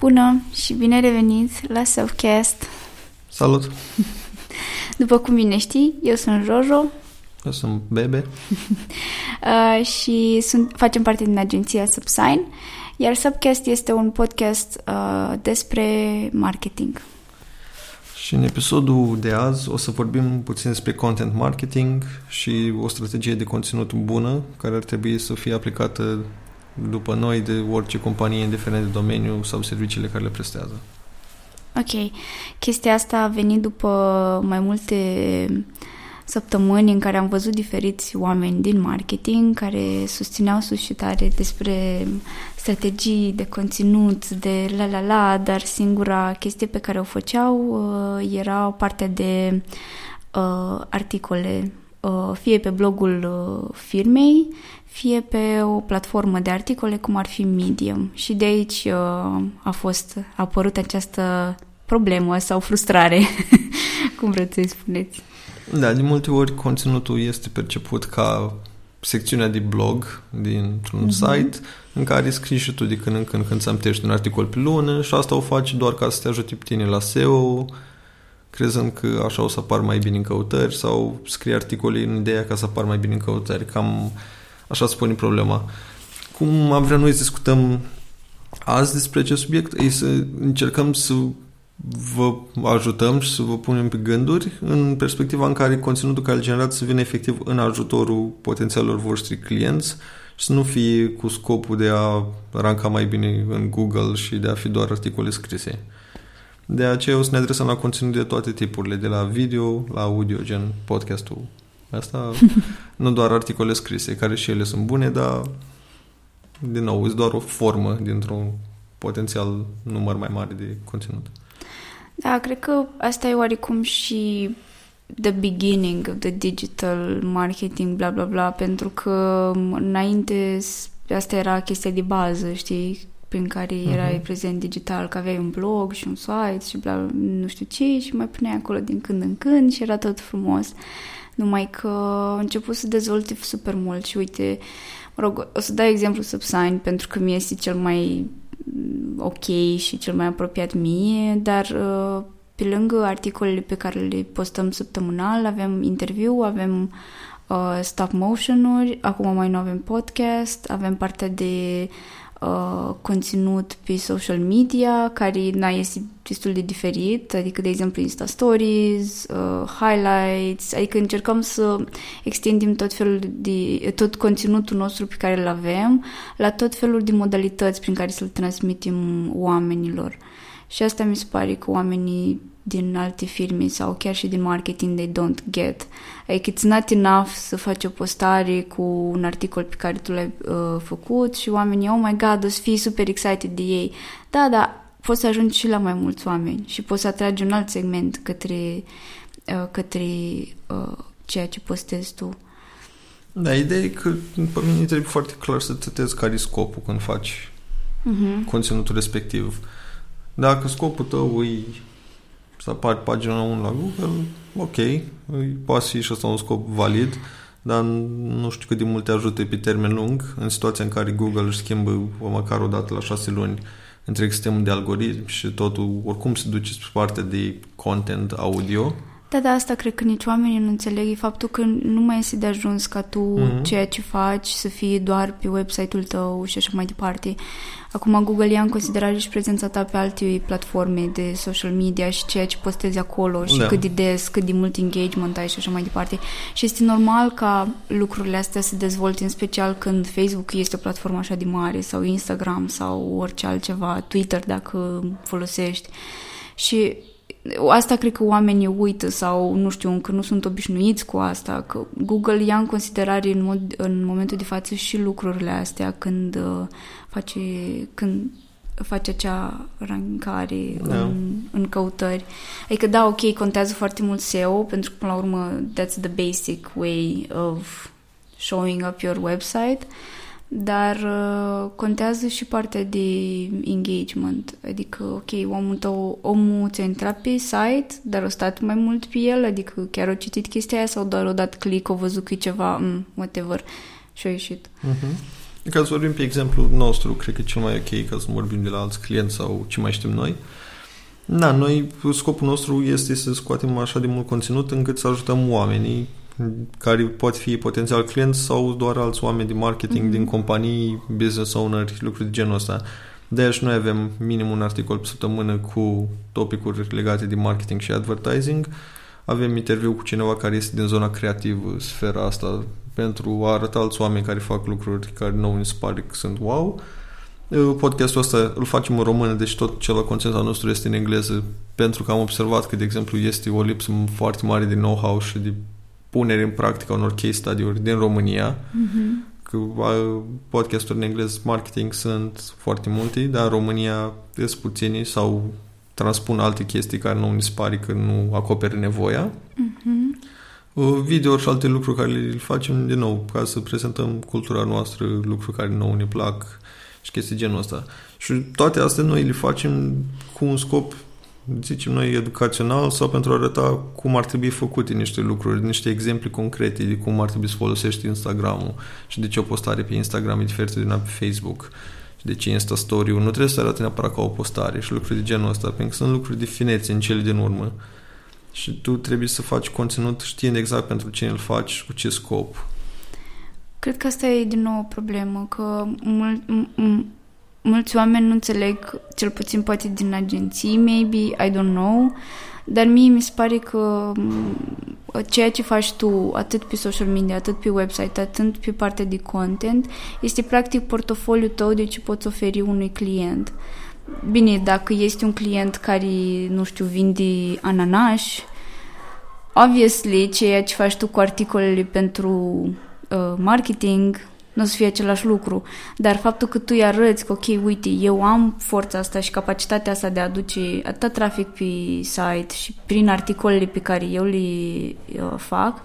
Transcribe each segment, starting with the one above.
Bună și bine revenit la Selfcast. Salut! După cum bine știi, eu sunt Jojo. Eu sunt Bebe. uh, și sunt, facem parte din agenția Subsign, iar Subcast este un podcast uh, despre marketing. Și în episodul de azi o să vorbim puțin despre content marketing și o strategie de conținut bună care ar trebui să fie aplicată după noi de orice companie, indiferent de domeniu sau serviciile care le prestează. Ok. Chestia asta a venit după mai multe săptămâni în care am văzut diferiți oameni din marketing care susțineau sus și tare despre strategii de conținut, de la la la, dar singura chestie pe care o făceau uh, era partea de uh, articole, uh, fie pe blogul uh, firmei, fie pe o platformă de articole cum ar fi Medium. Și de aici uh, a fost a apărut această problemă sau frustrare, cum vreți să-i spuneți. Da, de multe ori conținutul este perceput ca secțiunea de blog dintr-un uh-huh. site în care scrii și tu de când în când când ți un articol pe lună și asta o faci doar ca să te ajute pe tine la SEO, crezând că așa o să apar mai bine în căutări sau scrii articole în ideea ca să apar mai bine în căutări. Cam așa spune problema. Cum am vrea noi să discutăm azi despre acest subiect, e să încercăm să vă ajutăm și să vă punem pe gânduri în perspectiva în care conținutul care generat să vină efectiv în ajutorul potențialilor voștri clienți și să nu fie cu scopul de a ranca mai bine în Google și de a fi doar articole scrise. De aceea o să ne adresăm la conținut de toate tipurile, de la video la audio, gen podcastul. Asta nu doar articole scrise, care și ele sunt bune, dar din nou, este doar o formă dintr-un potențial număr mai mare de conținut. Da, cred că asta e oarecum și the beginning of the digital marketing, bla bla bla, pentru că înainte asta era chestia de bază, știi, prin care erai uh-huh. prezent digital, că aveai un blog și un site și bla, nu știu ce și mai puneai acolo din când în când și era tot frumos. Numai că a început să dezvolte super mult și uite, mă rog, o să dau exemplu Subsign pentru că mi este cel mai ok și cel mai apropiat mie, dar uh, pe lângă articolele pe care le postăm săptămânal, avem interviu, avem uh, stop motion-uri, acum mai nu avem podcast, avem partea de uh, conținut pe social media, care na, este destul de diferit, adică, de exemplu, Insta Stories, uh, highlights, adică încercăm să extindem tot felul de, tot conținutul nostru pe care îl avem la tot felul de modalități prin care să-l transmitem oamenilor. Și asta mi se pare că oamenii din alte firme sau chiar și din marketing they don't get. Like it's not enough să faci o postare cu un articol pe care tu l-ai uh, făcut și oamenii, oh my god, o să fii super excited de ei. Da, da, poți să ajungi și la mai mulți oameni și poți să atragi un alt segment către, uh, către uh, ceea ce postezi tu. Da, ideea e că pe mine trebuie foarte clar să tătezi care e scopul când faci uh-huh. conținutul respectiv. Dacă scopul tău e să apari pagina 1 la Google, ok, poate fi și asta un scop valid, dar nu știu cât de mult te ajută pe termen lung în situația în care Google își schimbă măcar o dată la șase luni întreg sistemul de algoritmi și totul oricum se duce spre partea de content audio. Da, da, asta cred că nici oamenii nu înțeleg. E faptul că nu mai este de ajuns ca tu mm-hmm. ceea ce faci să fie doar pe website-ul tău și așa mai departe. Acum Google ia în considerare și prezența ta pe alte platforme de social media și ceea ce postezi acolo și da. cât de des, cât de mult engagement ai și așa mai departe. Și este normal ca lucrurile astea să dezvolte, în special când Facebook este o platformă așa de mare sau Instagram sau orice altceva, Twitter dacă folosești. Și asta cred că oamenii uită sau, nu știu, încă nu sunt obișnuiți cu asta, că Google ia în considerare în, mod, în momentul de față și lucrurile astea când uh, face, când face acea rancare da. în, în căutări. Adică, da, ok, contează foarte mult SEO, pentru că, până la urmă, that's the basic way of showing up your website, dar uh, contează și partea de engagement. Adică, ok, omul tău, omul ți-a intrat pe site, dar a stat mai mult pe el, adică chiar a citit chestia aia sau doar a dat click, a văzut că e ceva, mm, whatever, și a ieșit. Uh-huh. Ca să vorbim pe exemplu nostru, cred că e cel mai ok ca să nu vorbim de la alți clienți sau ce mai știm noi. Da, noi, scopul nostru este să scoatem așa de mult conținut încât să ajutăm oamenii care pot fi potențial clienți sau doar alți oameni de marketing mm-hmm. din companii, business owner, lucruri de genul ăsta. De aceea noi avem minim un articol pe săptămână cu topicuri legate de marketing și advertising. Avem interviu cu cineva care este din zona creativă, sfera asta, pentru a arăta alți oameni care fac lucruri care nouă ne se pare că sunt wow. Podcastul ăsta îl facem în română, deci tot celălalt conținut al nostru este în engleză, pentru că am observat că, de exemplu, este o lipsă foarte mare de know-how și de punere în practică unor case study-uri din România. Mm-hmm. Că podcasturi în engleză marketing sunt foarte multe, dar în România sunt puțini sau transpun alte chestii care nu mi se pare că nu acoperă nevoia. Mm-hmm. Video și alte lucruri care le facem din nou ca să prezentăm cultura noastră, lucruri care nouă ne plac și chestii genul ăsta. Și toate astea noi le facem cu un scop zicem noi, educațional sau pentru a arăta cum ar trebui făcute niște lucruri, niște exemple concrete de cum ar trebui să folosești Instagram-ul și de ce o postare pe Instagram e diferită de una pe Facebook și de ce Insta Story-ul nu trebuie să arate neapărat ca o postare și lucruri de genul ăsta, pentru că sunt lucruri de finețe în cele din urmă și tu trebuie să faci conținut știind exact pentru ce îl faci și cu ce scop. Cred că asta e din nou o problemă, că mult, mulți oameni nu înțeleg, cel puțin poate din agenții, maybe, I don't know, dar mie mi se pare că mm, ceea ce faci tu, atât pe social media, atât pe website, atât pe partea de content, este practic portofoliul tău de ce poți oferi unui client. Bine, dacă este un client care, nu știu, vinde ananași, obviously, ceea ce faci tu cu articolele pentru uh, marketing nu o să fie același lucru. Dar faptul că tu îi arăți că, ok, uite, eu am forța asta și capacitatea asta de a aduce atât trafic pe site și prin articolele pe care eu le uh, fac,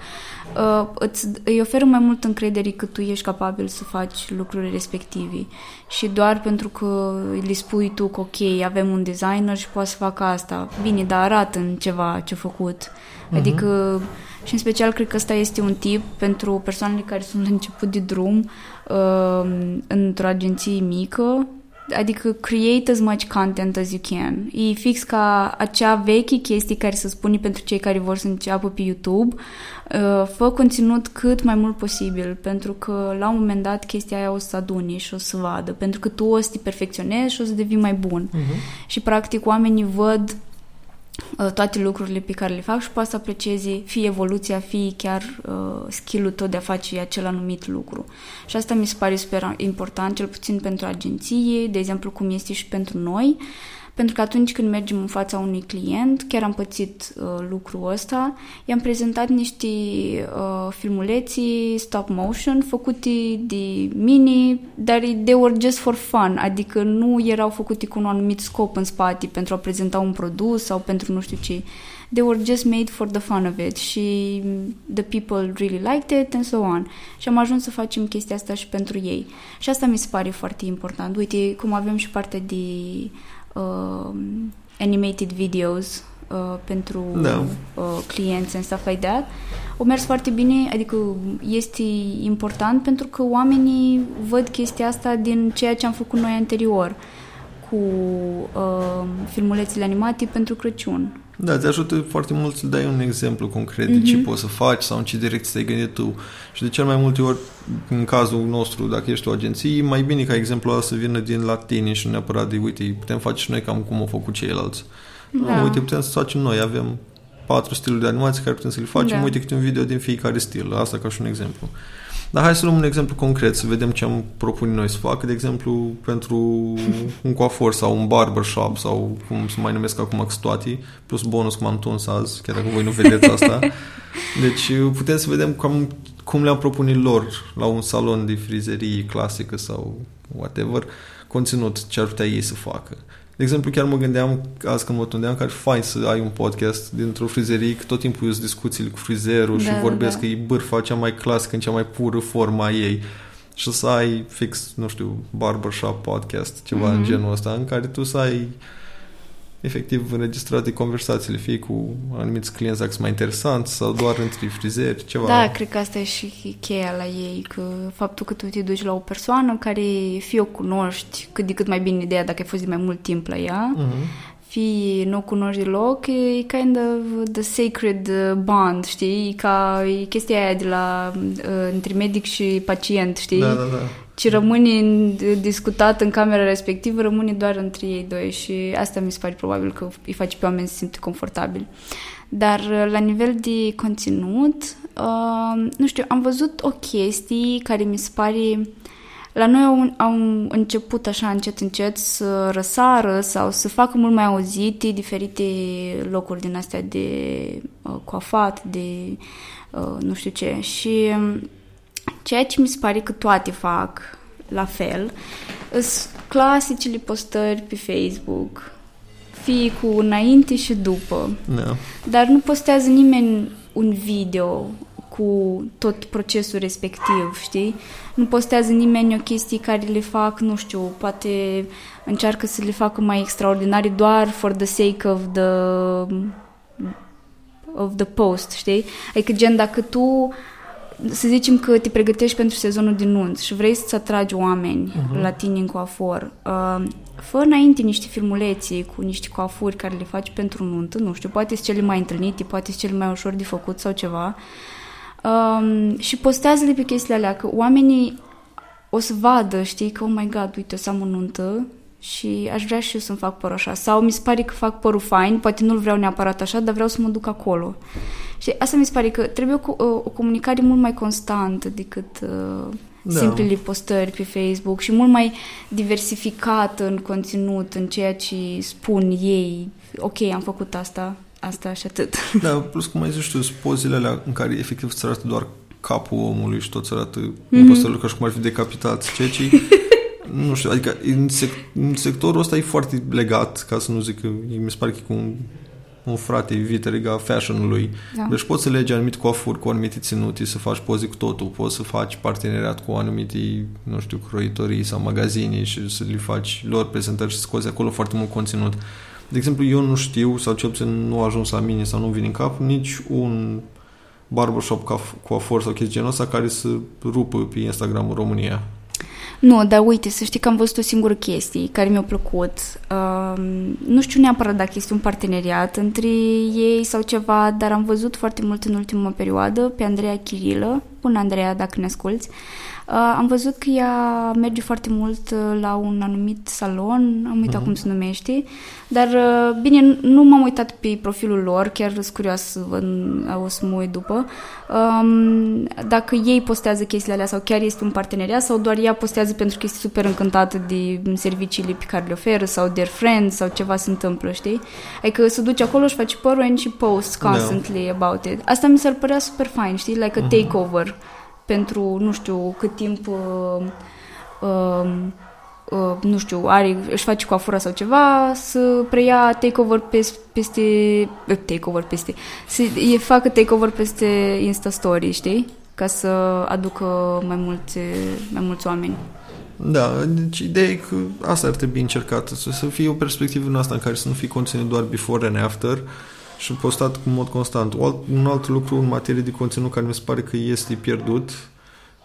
uh, îți, îi oferă mai mult încredere că tu ești capabil să faci lucrurile respective. Și doar pentru că le spui tu că, ok, avem un designer și poate să facă asta. Bine, dar arată în ceva ce făcut. Uh-huh. Adică și în special cred că ăsta este un tip pentru persoanele care sunt la început de drum uh, într-o agenție mică, adică create as much content as you can. E fix ca acea veche chestie care se spune pentru cei care vor să înceapă pe YouTube, uh, fă conținut cât mai mult posibil, pentru că la un moment dat chestia aia o să adune și o să vadă, pentru că tu o să te perfecționezi și o să devii mai bun. Uh-huh. Și practic oamenii văd Uh, toate lucrurile pe care le fac și poate să aprecieze fie evoluția, fie chiar uh, skill-ul tău de a face acel anumit lucru. Și asta mi se pare super important, cel puțin pentru agenție, de exemplu cum este și pentru noi. Uh, pentru că atunci când mergem în fața unui client, chiar am pățit uh, lucrul ăsta, i-am prezentat niște uh, filmuleții stop motion făcute de mini, dar they were just for fun, adică nu erau făcute cu un anumit scop în spate pentru a prezenta un produs sau pentru nu știu ce. They were just made for the fun of it și the people really liked it and so on. Și am ajuns să facem chestia asta și pentru ei. Și asta mi se pare foarte important. Uite, cum avem și partea de uh, animated videos uh, pentru da. uh, clienți and stuff like that. O mers foarte bine, adică este important pentru că oamenii văd chestia asta din ceea ce am făcut noi anterior cu uh, filmulețele animate pentru Crăciun. Da, te ajută foarte mult să dai un exemplu concret mm-hmm. de ce mhm. poți să faci sau în ce direcție te-ai gândit tu. Și de cel mai multe ori, în cazul nostru, dacă ești o agenție, mai bine ca exemplul ăla să vină din la tine și nu neapărat de, uite, putem face și noi cam cum au făcut ceilalți. Da. Uite, putem să facem noi, avem patru stiluri de animație care putem să le facem, da. uite câte un video din fiecare stil. Asta ca și un exemplu. Dar hai să luăm un exemplu concret, să vedem ce am propune noi să facă. De exemplu, pentru un coafor sau un barbershop sau cum se mai numesc acum toate, plus bonus cum am tuns azi, chiar dacă voi nu vedeți asta. Deci putem să vedem cum, cum le-am propune lor la un salon de frizerie clasică sau whatever, conținut ce ar putea ei să facă. De exemplu, chiar mă gândeam, azi când mă tundeam, că ar fi fain să ai un podcast dintr-o frizerie, că tot timpul eu discuțiile cu frizerul da, și vorbesc da. că e bârfa cea mai clasică, în cea mai pură forma ei. Și să ai fix, nu știu, barbershop podcast, ceva mm-hmm. în genul ăsta, în care tu să ai efectiv înregistrate conversațiile, fie cu anumiți clienți dacă sunt mai interesanți sau doar între frizeri, ceva. Da, cred că asta e și cheia la ei, că faptul că tu te duci la o persoană care fie o cunoști cât de cât mai bine ideea dacă ai fost de mai mult timp la ea, Uh-huh. fie nu o cunoști deloc, e kind of the sacred bond, știi? E ca e chestia aia de la uh, între medic și pacient, știi? Da, da, da. Ce rămâne în- discutat în camera respectivă rămâne doar între ei doi și asta mi se pare probabil că îi face pe oameni să se simte confortabil. Dar uh, la nivel de conținut, uh, nu știu, am văzut o chestie care mi se pare... La noi au, au început așa încet încet să răsară sau să facă mult mai auzite diferite locuri din astea de uh, coafat, de uh, nu știu ce. Și um, ceea ce mi se pare că toate fac la fel, sunt clasicele postări pe Facebook, fie cu înainte și după. Da. Dar nu postează nimeni un video cu tot procesul respectiv, știi? Nu postează nimeni o chestie care le fac, nu știu, poate încearcă să le facă mai extraordinare doar for the sake of the of the post, știi? Adică gen dacă tu să zicem că te pregătești pentru sezonul de nunți și vrei să-ți atragi oameni uh-huh. la tine în coafor, uh, fă înainte niște filmulețe cu niște coafuri care le faci pentru nuntă, nu știu, poate sunt cele mai întâlnite, poate sunt cele mai ușor de făcut sau ceva, um, și postează-le pe chestiile alea, că oamenii o să vadă, știi, că, oh my god, uite, o să am o nuntă și aș vrea și eu să-mi fac părul așa. Sau mi se pare că fac părul fain, poate nu-l vreau neapărat așa, dar vreau să mă duc acolo. Și asta mi se pare că trebuie o, o, o comunicare mult mai constantă decât uh, Da. da. simplele postări pe Facebook și mult mai diversificată în conținut, în ceea ce spun ei. Ok, am făcut asta, asta și atât. Da, plus cum ai zis tu, sunt pozele alea în care efectiv îți arată doar capul omului și tot îți arată mm-hmm. în postările ca și cum ar fi decapitați, ceea ce nu știu, adică în, sec- în sectorul ăsta e foarte legat, ca să nu zic că mi se pare că e cu un, un frate viteriga fashion-ului. Da. Deci poți să legi anumite coafuri cu anumite ținuti, să faci poze cu totul, poți să faci parteneriat cu anumite, nu știu, croitorii sau magazine și să le faci lor prezentări și să scoți acolo foarte mult conținut. De exemplu, eu nu știu, sau cel puțin nu a ajuns la mine sau nu vine în cap, nici un barbershop coaf- coafor sau chestii genul ăsta care să rupă pe Instagram în România. Nu, dar uite, să știi că am văzut o singură chestie care mi-a plăcut. Uh, nu știu neapărat dacă este un parteneriat între ei sau ceva, dar am văzut foarte mult în ultima perioadă pe Andreea Chirilă. Bună, Andreea, dacă ne asculți. Uh, am văzut că ea merge foarte mult uh, la un anumit salon, am uitat Mhm. cum se numește, dar uh, bine, nu m-am uitat pe profilul lor, chiar sunt curioasă să văd, o să mă uit după, um, dacă ei postează chestiile alea sau chiar este un parteneriat sau doar ea postează pentru că este super încântată de serviciile pe care le oferă sau their friends sau ceva se întâmplă, știi? Adică se duce acolo și face părul and she posts Da. constantly about it. Asta mi s-ar părea super fain, știi? Like a Mhm. takeover pentru nu știu cât timp uh, uh, uh, nu știu, are, își face coafura sau ceva, să preia takeover peste, peste uh, takeover peste, să e facă takeover peste Insta Story, știi? Ca să aducă mai mulți, mai mulți oameni. Da, deci ideea e că asta ar trebui încercată, să, să fie o perspectivă în asta în care să nu fie conținut doar before and after și postat în mod constant. O alt, un alt lucru în materie de conținut care mi se pare că este pierdut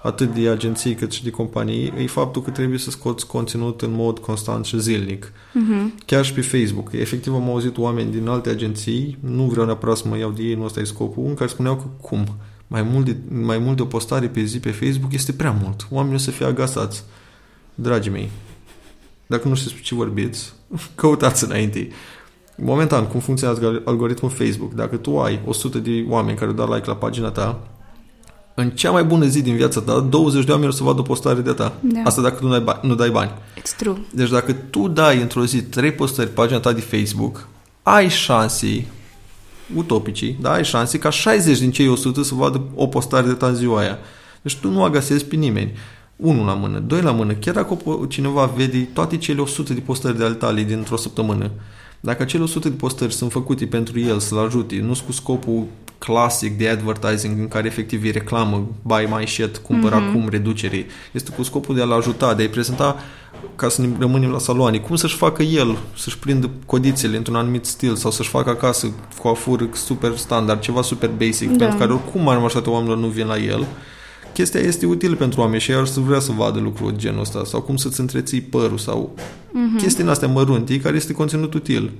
atât de agenții cât și de companii, e faptul că trebuie să scoți conținut în mod constant și zilnic. Uh-huh. Chiar și pe Facebook. Efectiv am auzit oameni din alte agenții, nu vreau neapărat să mă iau de ei, nu ăsta e scopul, în care spuneau că cum? Mai mult, de, mai mult de o postare pe zi pe Facebook este prea mult. Oamenii o să fie agasați. Dragii mei, dacă nu știți pe ce vorbiți, căutați înainte. Momentan, cum funcționează algoritmul Facebook, dacă tu ai 100 de oameni care dau like la pagina ta, în cea mai bună zi din viața ta, 20 de oameni o să vadă o postare de ta. Da. Asta dacă tu nu dai, bani, nu dai bani. It's true. Deci dacă tu dai într-o zi trei postări pe pagina ta de Facebook, ai șanse utopicii, da, ai șanse ca 60 din cei 100 să vadă o postare de ta în ziua aia. Deci tu nu agasezi pe nimeni. unul la mână, doi la mână, chiar dacă cineva vede toate cele 100 de postări de ale tale dintr-o săptămână, dacă acele 100 de postări sunt făcute pentru el să-l ajute, nu cu scopul clasic de advertising în care efectiv e reclamă, buy my shit, cumpăr mm-hmm. acum, reducere, este cu scopul de a-l ajuta, de a-i prezenta ca să ne rămânem la saloane, cum să-și facă el, să-și prindă codițele într-un anumit stil sau să-și facă acasă cu afură super standard, ceva super basic, da. pentru care oricum mai majoritatea oamenilor nu vin la el chestia este utilă pentru oameni și ei ar să vrea să vadă lucruri genul ăsta sau cum să-ți întreții părul sau mm-hmm. chestii astea mărunte care este conținut util.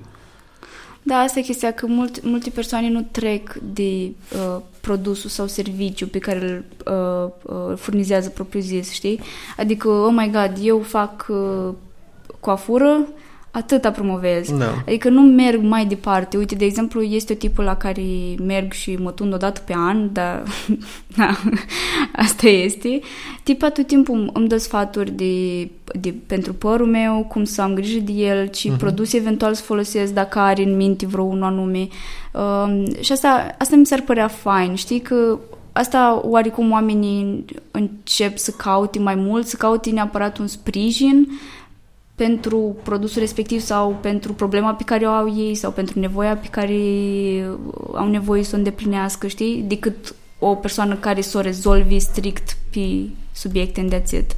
Da, asta e chestia, că mult, multe persoane nu trec de uh, produsul sau serviciu pe care îl uh, uh, furnizează propriu zis, știi? Adică, oh my god, eu fac uh, coafură, atâta promovez. Da. Adică nu merg mai departe. Uite, de exemplu, este o tipul la care merg și mă tund o dată pe an, dar da, asta este. Tipa tot timpul îmi dă sfaturi de, de, pentru părul meu, cum să am grijă de el, ce uh-huh. produse eventual să folosesc dacă are în minte vreo unul anume. Uh, și asta, asta mi s-ar părea fain, știi, că asta oarecum oamenii încep să caute mai mult, să caute neapărat un sprijin pentru produsul respectiv sau pentru problema pe care o au ei sau pentru nevoia pe care au nevoie să o îndeplinească, știi? Decât o persoană care să o rezolvi strict pe subiecte în that's it.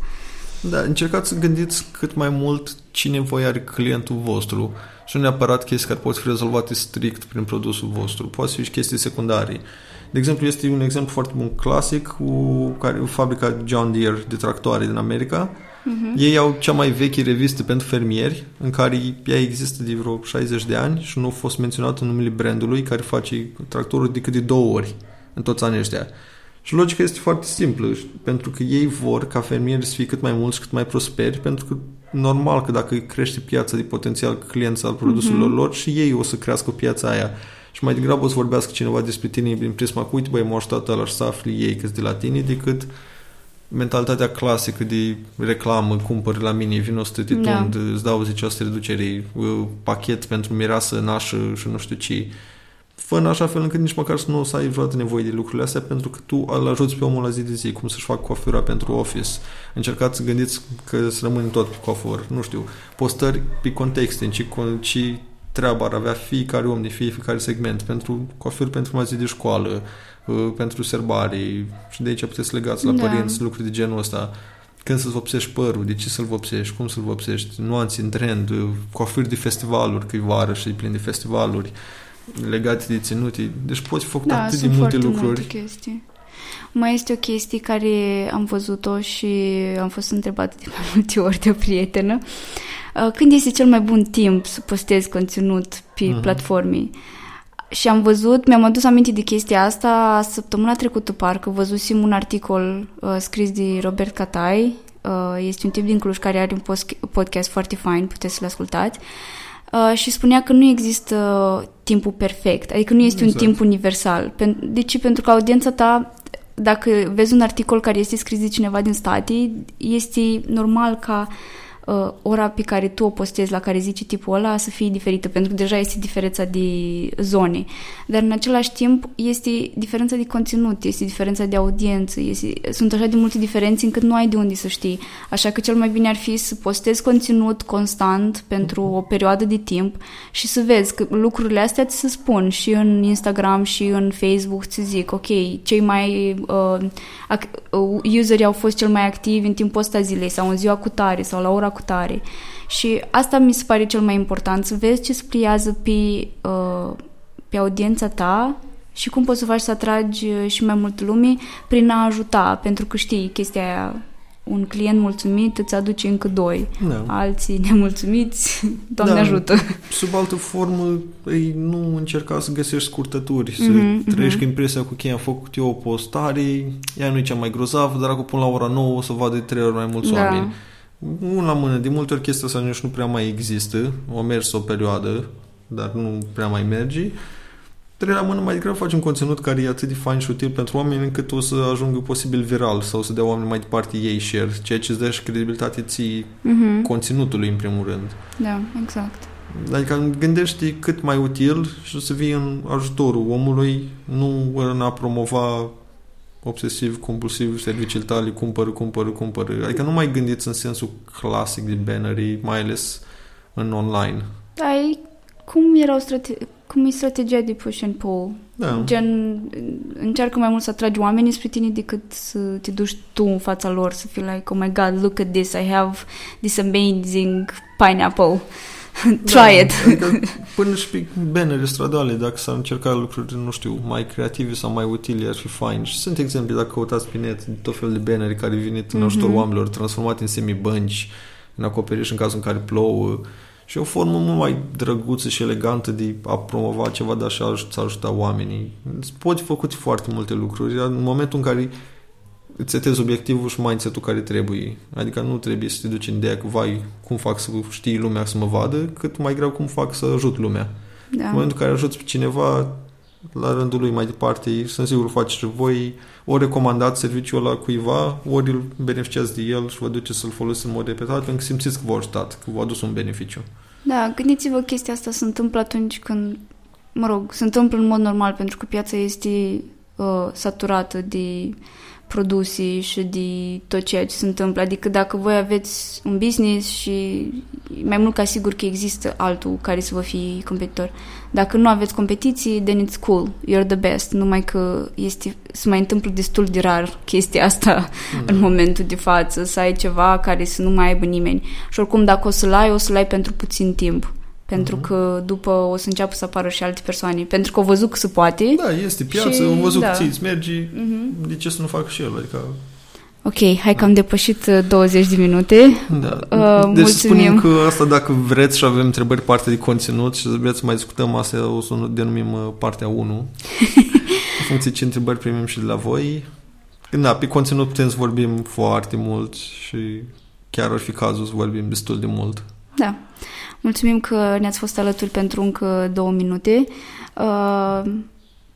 Da, încercați să gândiți cât mai mult ce nevoie are clientul vostru și nu neapărat chestii care pot fi rezolvate strict prin produsul vostru. Poate fi și chestii secundare. De exemplu, este un exemplu foarte bun clasic cu care, fabrica John Deere de tractoare din America, Uh-huh. Ei au cea mai veche revistă pentru fermieri, în care ea există de vreo 60 de ani și nu a fost menționat în numele brandului, care face tractorul decât de două ori în toți anii ăștia. Și logica este foarte simplă, pentru că ei vor ca fermierii să fie cât mai mulți, cât mai prosperi, pentru că normal că dacă crește piața de potențial clienți al produselor uh-huh. lor și ei o să crească piața aia. Și mai degrabă o să vorbească cineva despre tine prin prisma cu, uite băi, m-au ajutat ăla și să afli ei că de la tine, decât uh, mentalitatea clasică de reclamă, cumpăr la mine, vin 100 de da. tund, îți dau 10 reducere, pachet pentru mireasă, nașă și nu știu ce. Fă în așa fel încât nici măcar să nu o să ai vreodată nevoie de lucrurile astea pentru că tu îl ajuți pe omul la zi de zi, cum să-și facă coafura pentru office. Încercați să gândiți că să rămâne tot pe coafor, nu știu, postări pe contexte, în ce, ce treaba ar avea fiecare om de fiecare segment, pentru coafuri pentru mai zi de școală, Uh, pentru serbare și de aici puteți să legați la da. părinți lucruri de genul ăsta. Când să-ți vopsești părul, de ce să-l vopsești, cum să-l vopsești, nuanțe în trend, uh, coafuri de festivaluri, că e vară și e plin de festivaluri legate de ținute. Deci poți făcut da, atât de multe lucruri. Multe chestii. Mai este o chestie care am văzut-o și am fost întrebată de mai multe ori de o prietenă. Uh, când este cel mai bun timp să postezi conținut pe uh-huh. platforme? Și am văzut, mi-am adus aminte de chestia asta săptămâna trecută, parcă văzusem un articol uh, scris de Robert Catai, uh, este un tip din Cluj care are un post- podcast foarte fain, puteți să-l ascultați, uh, și spunea că nu există timpul perfect, adică nu este exact. un timp universal. De ce? Pentru că audiența ta, dacă vezi un articol care este scris de cineva din state, este normal ca uh, uh, ora pe care tu o postezi, la care zici tipul ăla, să fie diferită, pentru că deja este diferența de zone. Dar în același timp este diferența de conținut, este diferența de audiență, este, sunt așa de multe diferențe încât nu ai de unde să știi. Așa că cel mai bine ar fi să postezi conținut constant pentru o perioadă de timp și să vezi că lucrurile astea ți se spun și în Instagram și în Facebook, ți zic, ok, cei mai uh, uh, userii au fost cel mai activi în timpul ăsta zilei sau în ziua cu tare sau la ora cu tare. Și asta mi se pare cel mai important, să vezi ce spliază pe, uh, pe audiența ta și cum poți să faci să atragi uh, și mai mult lume prin a ajuta, pentru că știi chestia aia, un client mulțumit îți aduce încă doi. Da. Alții nemulțumiți, Doamne da, ajută. Sub altă formă, ei nu încerca să găsești scurtături, să mm-hmm, trăiești mm-hmm. impresia cu că am făcut eu o postare, ea nu e cea mai grozavă, dar acum până la ora 9 o să vadă de trei ori mai mulți da. oameni un la mână, de multe ori chestia asta nici nu prea mai există, o mers o perioadă, dar nu prea mai merge. Trei la mână mai degrabă faci un conținut care e atât de fain și util pentru oameni încât o să ajungă posibil viral sau să dea oameni mai departe ei share, ceea ce îți dă și credibilitate ții uh-huh. conținutului în primul rând. Da, exact. Adică gândești cât mai util și să vii în ajutorul omului, nu în a promova obsesiv, compulsiv, serviciile tale, cumpără, cumpără, cumpără. Adică nu mai gândiți în sensul clasic de banneri, mai ales în online. Ai, cum, erau strate- cum e strategia de push and pull? Da. Gen, încearcă mai mult să atragi oamenii spre tine decât să te duci tu în fața lor, să fii like, oh my god, look at this, I have this amazing pineapple. Try da, it. Adică, până și pe bannere stradale, dacă s-ar încerca lucruri, nu știu, mai creative sau mai utile, ar fi fain. Și sunt exemple, dacă căutați pe net, tot felul de bannere care vin în ajutor Mhm. oamenilor, transformate în semibănci, în acoperiș în cazul în care plouă. Și e o formă mult mai drăguță și elegantă de a promova ceva, dar și a aj- să ajuta oamenii. Îți Poți făcut foarte multe lucruri. Iar În momentul în care îți setezi obiectivul și mindset-ul care trebuie. Adică nu trebuie să te duci în ideea că, vai, cum fac să știi lumea să mă vadă, cât mai greu cum fac să ajut lumea. Da. În momentul în care ajuți pe cineva, la rândul lui mai departe, sunt sigur faceți și voi, ori recomandați serviciul ăla cuiva, ori îl beneficiați de el și vă duceți să-l folosiți în mod repetat, pentru că simțiți că v-a ajutat, că v-a adus un beneficiu. Da, gândiți-vă chestia asta se întâmplă atunci când, mă rog, se întâmplă în mod normal pentru că piața este uh, saturată de produse și de tot ceea ce se întâmplă. Adică dacă voi aveți un business și e mai mult ca sigur că există altul care să vă fie competitor. Dacă nu aveți competiții, then it's cool, you're the best. Numai că este, se mai întâmplă destul de rar chestia asta în momentul de față, să ai ceva care să nu mai aibă nimeni. Și oricum, dacă o să-l ai, o să-l ai pentru puțin timp. Pentru că după o să înceapă să apară și alte persoane. Pentru că au văzut că se poate. Da, este piață, Și- am văzut da. că ție îți merge, Mhm. de ce să nu fac și el? Adică, Ok, hai că am depășit uh, 20 de minute. da. Uh, deci mulțumim. spunem că asta dacă vreți și avem întrebări parte de conținut și vreți să mai discutăm, asta o să o denumim uh, partea 1. în funcție ce întrebări primim și de la voi. Da, pe conținut putem să vorbim foarte mult și chiar ar fi cazul să vorbim destul de mult. Da. Mulțumim că ne-ați fost alături pentru încă două minute. Uh,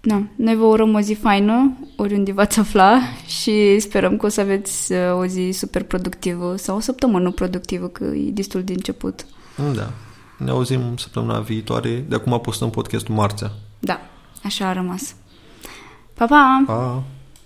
na, noi vă urăm o zi faină, oriunde v-ați afla și sperăm că o să aveți uh, o zi super productivă sau o săptămână productivă, că e destul de început. Da. Ne auzim săptămâna viitoare. De acum postăm podcastul marțea. Da, așa a rămas. Pa, pa! Pa!